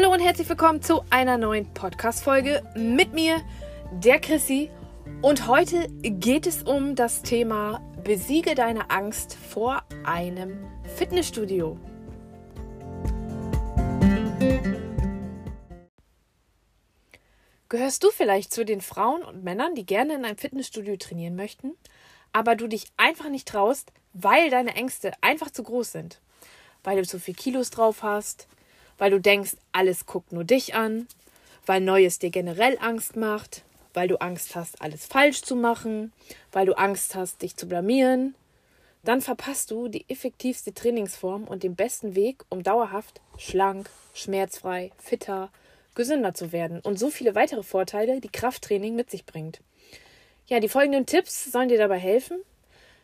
Hallo und herzlich willkommen zu einer neuen Podcast-Folge mit mir, der Chrissy. Und heute geht es um das Thema Besiege deine Angst vor einem Fitnessstudio. Gehörst du vielleicht zu den Frauen und Männern, die gerne in einem Fitnessstudio trainieren möchten, aber du dich einfach nicht traust, weil deine Ängste einfach zu groß sind? Weil du zu viel Kilos drauf hast, weil du denkst, alles guckt nur dich an, weil Neues dir generell Angst macht, weil du Angst hast, alles falsch zu machen, weil du Angst hast, dich zu blamieren, dann verpasst du die effektivste Trainingsform und den besten Weg, um dauerhaft schlank, schmerzfrei, fitter, gesünder zu werden und so viele weitere Vorteile, die Krafttraining mit sich bringt. Ja, die folgenden Tipps sollen dir dabei helfen,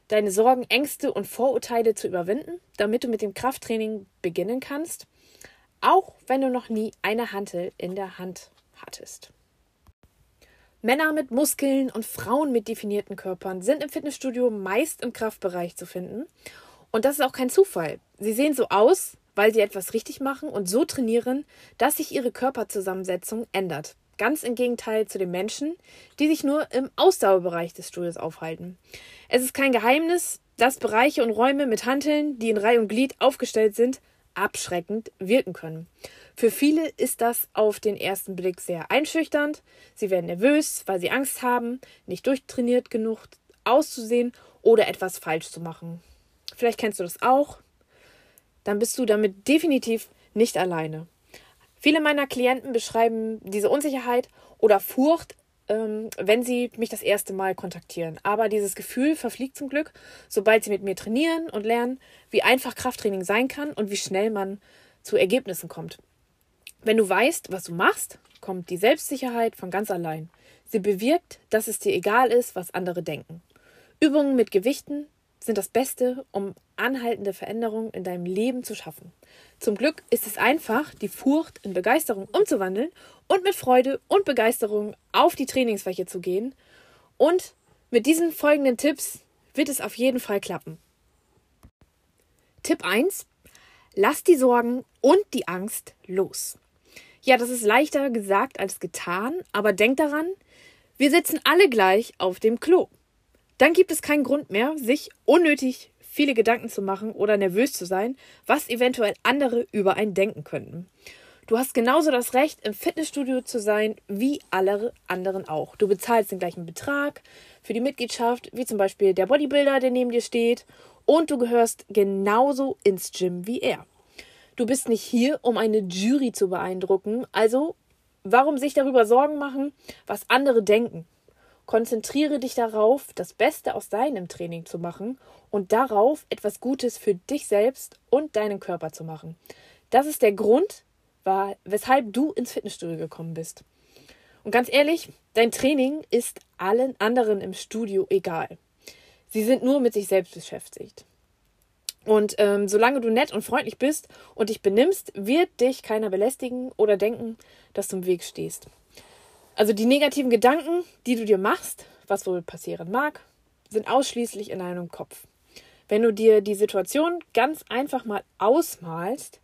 deine Sorgen, Ängste und Vorurteile zu überwinden, damit du mit dem Krafttraining beginnen kannst auch wenn du noch nie eine Hantel in der Hand hattest. Männer mit Muskeln und Frauen mit definierten Körpern sind im Fitnessstudio meist im Kraftbereich zu finden. Und das ist auch kein Zufall. Sie sehen so aus, weil sie etwas richtig machen und so trainieren, dass sich ihre Körperzusammensetzung ändert. Ganz im Gegenteil zu den Menschen, die sich nur im Ausdauerbereich des Studios aufhalten. Es ist kein Geheimnis, dass Bereiche und Räume mit Hanteln, die in Reihe und Glied aufgestellt sind, abschreckend wirken können. Für viele ist das auf den ersten Blick sehr einschüchternd. Sie werden nervös, weil sie Angst haben, nicht durchtrainiert genug auszusehen oder etwas falsch zu machen. Vielleicht kennst du das auch. Dann bist du damit definitiv nicht alleine. Viele meiner Klienten beschreiben diese Unsicherheit oder Furcht ähm, wenn sie mich das erste Mal kontaktieren. Aber dieses Gefühl verfliegt zum Glück, sobald sie mit mir trainieren und lernen, wie einfach Krafttraining sein kann und wie schnell man zu Ergebnissen kommt. Wenn du weißt, was du machst, kommt die Selbstsicherheit von ganz allein. Sie bewirkt, dass es dir egal ist, was andere denken. Übungen mit Gewichten sind das Beste, um anhaltende Veränderungen in deinem Leben zu schaffen. Zum Glück ist es einfach, die Furcht in Begeisterung umzuwandeln und mit Freude und Begeisterung auf die Trainingsfläche zu gehen. Und mit diesen folgenden Tipps wird es auf jeden Fall klappen. Tipp 1. Lass die Sorgen und die Angst los. Ja, das ist leichter gesagt als getan, aber denk daran, wir sitzen alle gleich auf dem Klo. Dann gibt es keinen Grund mehr, sich unnötig viele Gedanken zu machen oder nervös zu sein, was eventuell andere über einen denken könnten. Du hast genauso das Recht, im Fitnessstudio zu sein, wie alle anderen auch. Du bezahlst den gleichen Betrag für die Mitgliedschaft, wie zum Beispiel der Bodybuilder, der neben dir steht, und du gehörst genauso ins Gym wie er. Du bist nicht hier, um eine Jury zu beeindrucken, also warum sich darüber Sorgen machen, was andere denken? Konzentriere dich darauf, das Beste aus deinem Training zu machen und darauf, etwas Gutes für dich selbst und deinen Körper zu machen. Das ist der Grund, weshalb du ins Fitnessstudio gekommen bist. Und ganz ehrlich, dein Training ist allen anderen im Studio egal. Sie sind nur mit sich selbst beschäftigt. Und ähm, solange du nett und freundlich bist und dich benimmst, wird dich keiner belästigen oder denken, dass du im Weg stehst. Also die negativen Gedanken, die du dir machst, was wohl passieren mag, sind ausschließlich in deinem Kopf. Wenn du dir die Situation ganz einfach mal ausmalst,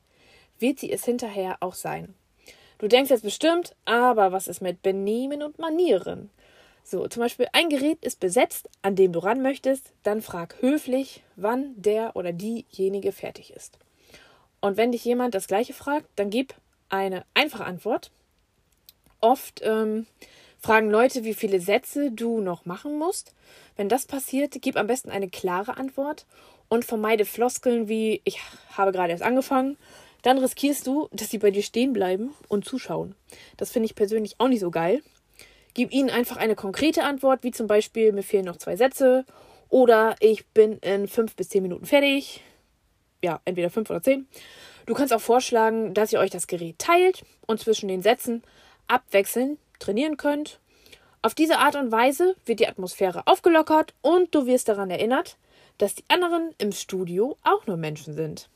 wird sie es hinterher auch sein. Du denkst jetzt bestimmt, aber was ist mit Benehmen und Manieren? So, zum Beispiel ein Gerät ist besetzt, an dem du ran möchtest, dann frag höflich, wann der oder diejenige fertig ist. Und wenn dich jemand das gleiche fragt, dann gib eine einfache Antwort Oft ähm, fragen Leute, wie viele Sätze du noch machen musst. Wenn das passiert, gib am besten eine klare Antwort und vermeide Floskeln wie ich habe gerade erst angefangen. Dann riskierst du, dass sie bei dir stehen bleiben und zuschauen. Das finde ich persönlich auch nicht so geil. Gib ihnen einfach eine konkrete Antwort, wie zum Beispiel, mir fehlen noch zwei Sätze oder ich bin in fünf bis zehn Minuten fertig. Ja, entweder fünf oder zehn. Du kannst auch vorschlagen, dass ihr euch das Gerät teilt und zwischen den Sätzen abwechselnd trainieren könnt. Auf diese Art und Weise wird die Atmosphäre aufgelockert und du wirst daran erinnert, dass die anderen im Studio auch nur Menschen sind.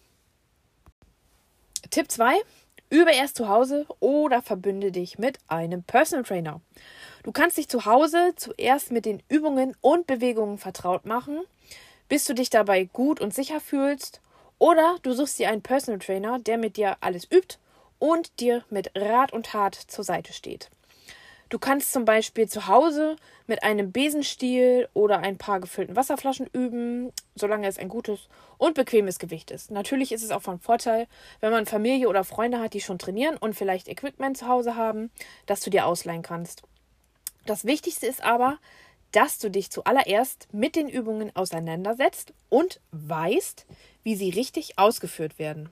Tipp 2. Übe erst zu Hause oder verbünde dich mit einem Personal Trainer. Du kannst dich zu Hause zuerst mit den Übungen und Bewegungen vertraut machen, bis du dich dabei gut und sicher fühlst. Oder du suchst dir einen Personal Trainer, der mit dir alles übt und dir mit Rat und Tat zur Seite steht. Du kannst zum Beispiel zu Hause mit einem Besenstiel oder ein paar gefüllten Wasserflaschen üben, solange es ein gutes und bequemes Gewicht ist. Natürlich ist es auch von Vorteil, wenn man Familie oder Freunde hat, die schon trainieren und vielleicht Equipment zu Hause haben, das du dir ausleihen kannst. Das Wichtigste ist aber, dass du dich zuallererst mit den Übungen auseinandersetzt und weißt, wie sie richtig ausgeführt werden.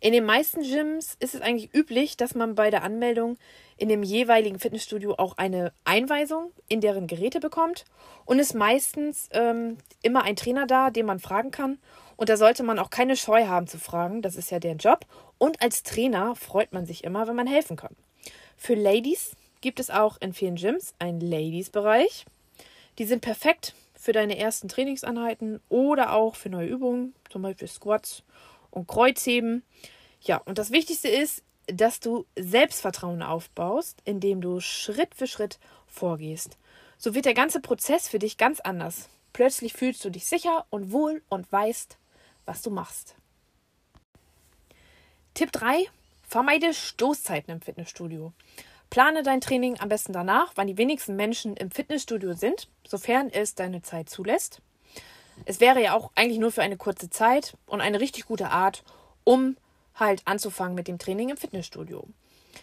In den meisten Gyms ist es eigentlich üblich, dass man bei der Anmeldung in dem jeweiligen Fitnessstudio auch eine Einweisung in deren Geräte bekommt und ist meistens ähm, immer ein Trainer da, den man fragen kann. Und da sollte man auch keine Scheu haben zu fragen, das ist ja der Job. Und als Trainer freut man sich immer, wenn man helfen kann. Für Ladies gibt es auch in vielen Gyms einen Ladies-Bereich. Die sind perfekt für deine ersten Trainingseinheiten oder auch für neue Übungen, zum Beispiel Squats und Kreuzheben. Ja, und das Wichtigste ist, dass du Selbstvertrauen aufbaust, indem du Schritt für Schritt vorgehst. So wird der ganze Prozess für dich ganz anders. Plötzlich fühlst du dich sicher und wohl und weißt, was du machst. Tipp 3. Vermeide Stoßzeiten im Fitnessstudio. Plane dein Training am besten danach, wann die wenigsten Menschen im Fitnessstudio sind, sofern es deine Zeit zulässt. Es wäre ja auch eigentlich nur für eine kurze Zeit und eine richtig gute Art, um halt anzufangen mit dem Training im Fitnessstudio.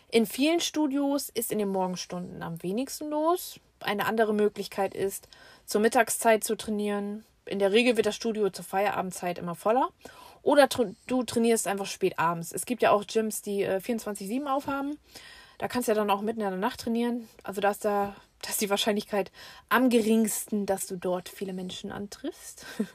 In vielen Studios ist in den Morgenstunden am wenigsten los. Eine andere Möglichkeit ist, zur Mittagszeit zu trainieren. In der Regel wird das Studio zur Feierabendzeit immer voller. Oder du trainierst einfach spät abends. Es gibt ja auch Gyms, die äh, 24-7 aufhaben. Da kannst du ja dann auch mitten in der Nacht trainieren. Also da ist, da, da ist die Wahrscheinlichkeit am geringsten, dass du dort viele Menschen antriffst.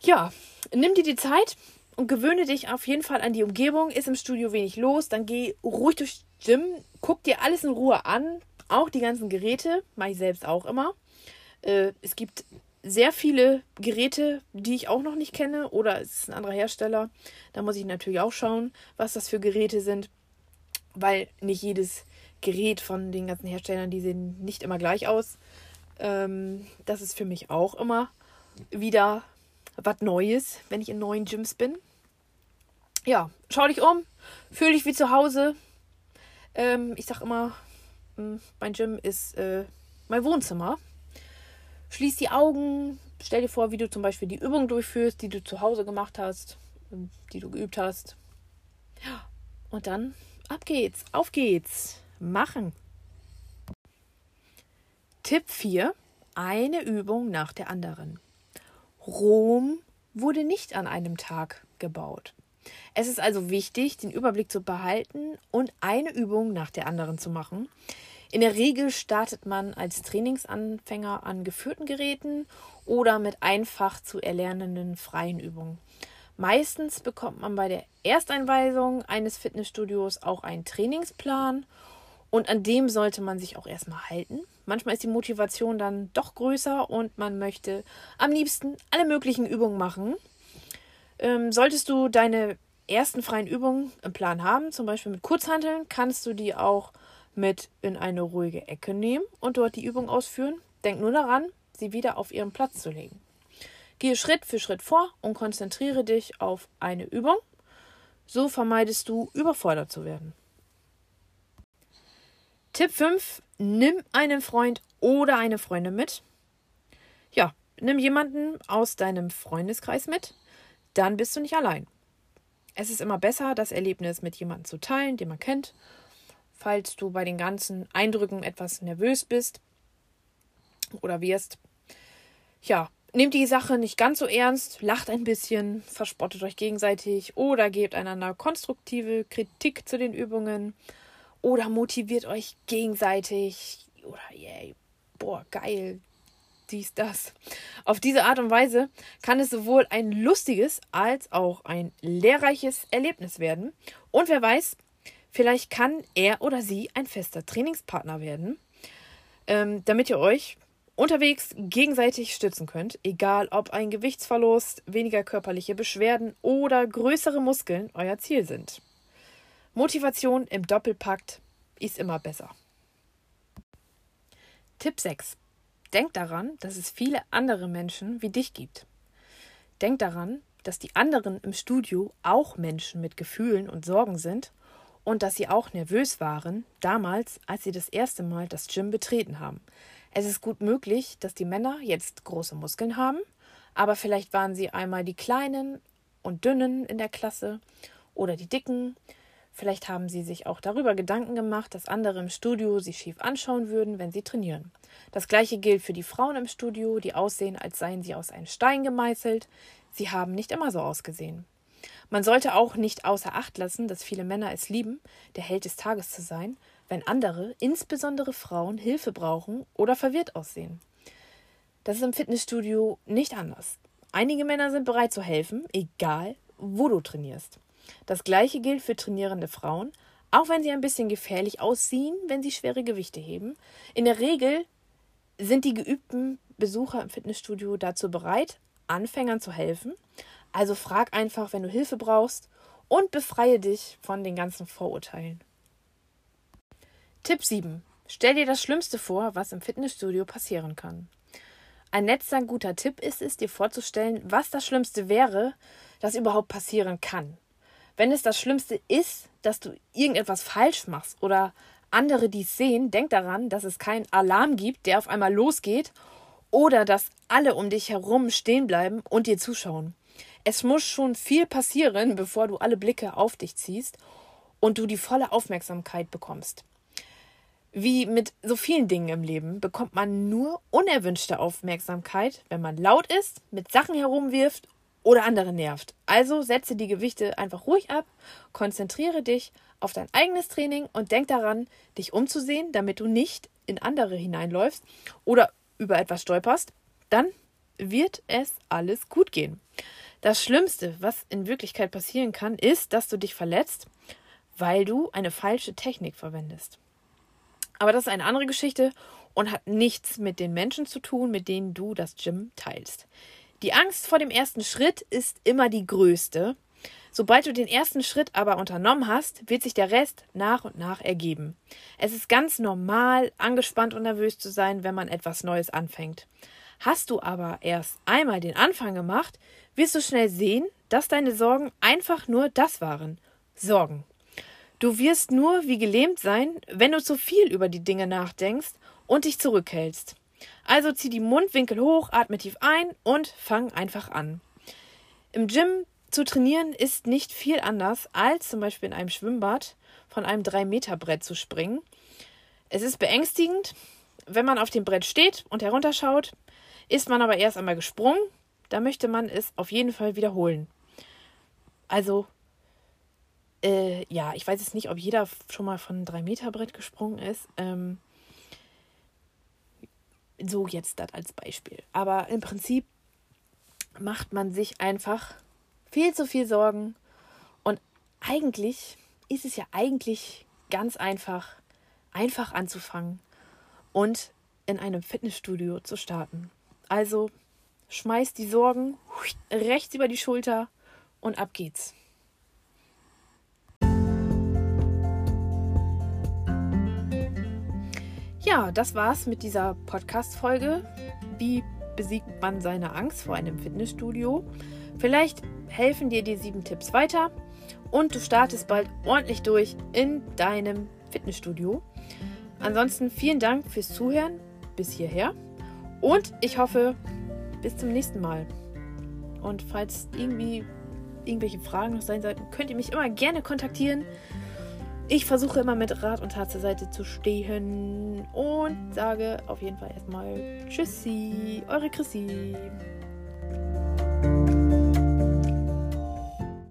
ja, nimm dir die Zeit, und gewöhne dich auf jeden Fall an die Umgebung. Ist im Studio wenig los, dann geh ruhig durchs Gym, guck dir alles in Ruhe an, auch die ganzen Geräte, mache ich selbst auch immer. Äh, es gibt sehr viele Geräte, die ich auch noch nicht kenne oder es ist ein anderer Hersteller. Da muss ich natürlich auch schauen, was das für Geräte sind, weil nicht jedes Gerät von den ganzen Herstellern, die sehen nicht immer gleich aus. Ähm, das ist für mich auch immer wieder was Neues, wenn ich in neuen Gyms bin. Ja, schau dich um, fühl dich wie zu Hause. Ähm, ich sag immer, hm, mein Gym ist äh, mein Wohnzimmer. Schließ die Augen, stell dir vor, wie du zum Beispiel die Übung durchführst, die du zu Hause gemacht hast, die du geübt hast. Und dann ab geht's, auf geht's, machen. Tipp 4. Eine Übung nach der anderen. Rom wurde nicht an einem Tag gebaut. Es ist also wichtig, den Überblick zu behalten und eine Übung nach der anderen zu machen. In der Regel startet man als Trainingsanfänger an geführten Geräten oder mit einfach zu erlernenden freien Übungen. Meistens bekommt man bei der Ersteinweisung eines Fitnessstudios auch einen Trainingsplan und an dem sollte man sich auch erstmal halten. Manchmal ist die Motivation dann doch größer und man möchte am liebsten alle möglichen Übungen machen. Ähm, solltest du deine ersten freien Übungen im Plan haben, zum Beispiel mit Kurzhanteln, kannst du die auch mit in eine ruhige Ecke nehmen und dort die Übung ausführen. Denk nur daran, sie wieder auf ihren Platz zu legen. Gehe Schritt für Schritt vor und konzentriere dich auf eine Übung. So vermeidest du, überfordert zu werden. Tipp 5. Nimm einen Freund oder eine Freundin mit. Ja, nimm jemanden aus deinem Freundeskreis mit. Dann bist du nicht allein. Es ist immer besser, das Erlebnis mit jemandem zu teilen, den man kennt. Falls du bei den ganzen Eindrücken etwas nervös bist oder wirst. Ja, nehmt die Sache nicht ganz so ernst, lacht ein bisschen, verspottet euch gegenseitig oder gebt einander konstruktive Kritik zu den Übungen oder motiviert euch gegenseitig oder yay, boah, geil, dies, das. Auf diese Art und Weise kann es sowohl ein lustiges als auch ein lehrreiches Erlebnis werden. Und wer weiß, vielleicht kann er oder sie ein fester Trainingspartner werden, ähm, damit ihr euch unterwegs gegenseitig stützen könnt, egal ob ein Gewichtsverlust, weniger körperliche Beschwerden oder größere Muskeln euer Ziel sind. Motivation im Doppelpakt ist immer besser. Tipp 6. Denk daran, dass es viele andere Menschen wie dich gibt. Denk daran, dass die anderen im Studio auch Menschen mit Gefühlen und Sorgen sind und dass sie auch nervös waren, damals, als sie das erste Mal das Gym betreten haben. Es ist gut möglich, dass die Männer jetzt große Muskeln haben, aber vielleicht waren sie einmal die Kleinen und Dünnen in der Klasse oder die Dicken. Vielleicht haben sie sich auch darüber Gedanken gemacht, dass andere im Studio sie schief anschauen würden, wenn sie trainieren. Das gleiche gilt für die Frauen im Studio, die aussehen, als seien sie aus einem Stein gemeißelt. Sie haben nicht immer so ausgesehen. Man sollte auch nicht außer Acht lassen, dass viele Männer es lieben, der Held des Tages zu sein, wenn andere, insbesondere Frauen, Hilfe brauchen oder verwirrt aussehen. Das ist im Fitnessstudio nicht anders. Einige Männer sind bereit zu helfen, egal wo du trainierst. Das gleiche gilt für trainierende Frauen, auch wenn sie ein bisschen gefährlich aussehen, wenn sie schwere Gewichte heben. In der Regel sind die geübten Besucher im Fitnessstudio dazu bereit, Anfängern zu helfen. Also frag einfach, wenn du Hilfe brauchst und befreie dich von den ganzen Vorurteilen. Tipp 7. Stell dir das Schlimmste vor, was im Fitnessstudio passieren kann. Ein letzter guter Tipp ist es, dir vorzustellen, was das Schlimmste wäre, das überhaupt passieren kann. Wenn es das Schlimmste ist, dass du irgendetwas falsch machst oder andere dies sehen, denk daran, dass es keinen Alarm gibt, der auf einmal losgeht oder dass alle um dich herum stehen bleiben und dir zuschauen. Es muss schon viel passieren, bevor du alle Blicke auf dich ziehst und du die volle Aufmerksamkeit bekommst. Wie mit so vielen Dingen im Leben bekommt man nur unerwünschte Aufmerksamkeit, wenn man laut ist, mit Sachen herumwirft oder andere nervt. Also setze die Gewichte einfach ruhig ab, konzentriere dich auf dein eigenes Training und denk daran, dich umzusehen, damit du nicht in andere hineinläufst oder über etwas stolperst. Dann wird es alles gut gehen. Das Schlimmste, was in Wirklichkeit passieren kann, ist, dass du dich verletzt, weil du eine falsche Technik verwendest. Aber das ist eine andere Geschichte und hat nichts mit den Menschen zu tun, mit denen du das Gym teilst. Die Angst vor dem ersten Schritt ist immer die größte. Sobald du den ersten Schritt aber unternommen hast, wird sich der Rest nach und nach ergeben. Es ist ganz normal, angespannt und nervös zu sein, wenn man etwas Neues anfängt. Hast du aber erst einmal den Anfang gemacht, wirst du schnell sehen, dass deine Sorgen einfach nur das waren. Sorgen. Du wirst nur wie gelähmt sein, wenn du zu viel über die Dinge nachdenkst und dich zurückhältst. Also zieh die Mundwinkel hoch, atme tief ein und fang einfach an. Im Gym zu trainieren ist nicht viel anders, als zum Beispiel in einem Schwimmbad von einem 3-Meter-Brett zu springen. Es ist beängstigend, wenn man auf dem Brett steht und herunterschaut, ist man aber erst einmal gesprungen, da möchte man es auf jeden Fall wiederholen. Also äh, ja, ich weiß jetzt nicht, ob jeder schon mal von einem 3-Meter-Brett gesprungen ist. Ähm, so jetzt das als Beispiel. Aber im Prinzip macht man sich einfach viel zu viel Sorgen. Und eigentlich ist es ja eigentlich ganz einfach, einfach anzufangen und in einem Fitnessstudio zu starten. Also schmeiß die Sorgen rechts über die Schulter und ab geht's. Ja, das war's mit dieser Podcast-Folge. Wie besiegt man seine Angst vor einem Fitnessstudio? Vielleicht helfen dir die sieben Tipps weiter und du startest bald ordentlich durch in deinem Fitnessstudio. Ansonsten vielen Dank fürs Zuhören bis hierher und ich hoffe, bis zum nächsten Mal. Und falls irgendwie irgendwelche Fragen noch sein sollten, könnt ihr mich immer gerne kontaktieren. Ich versuche immer mit Rat und Tat zur Seite zu stehen und sage auf jeden Fall erstmal Tschüssi, eure Chrissy.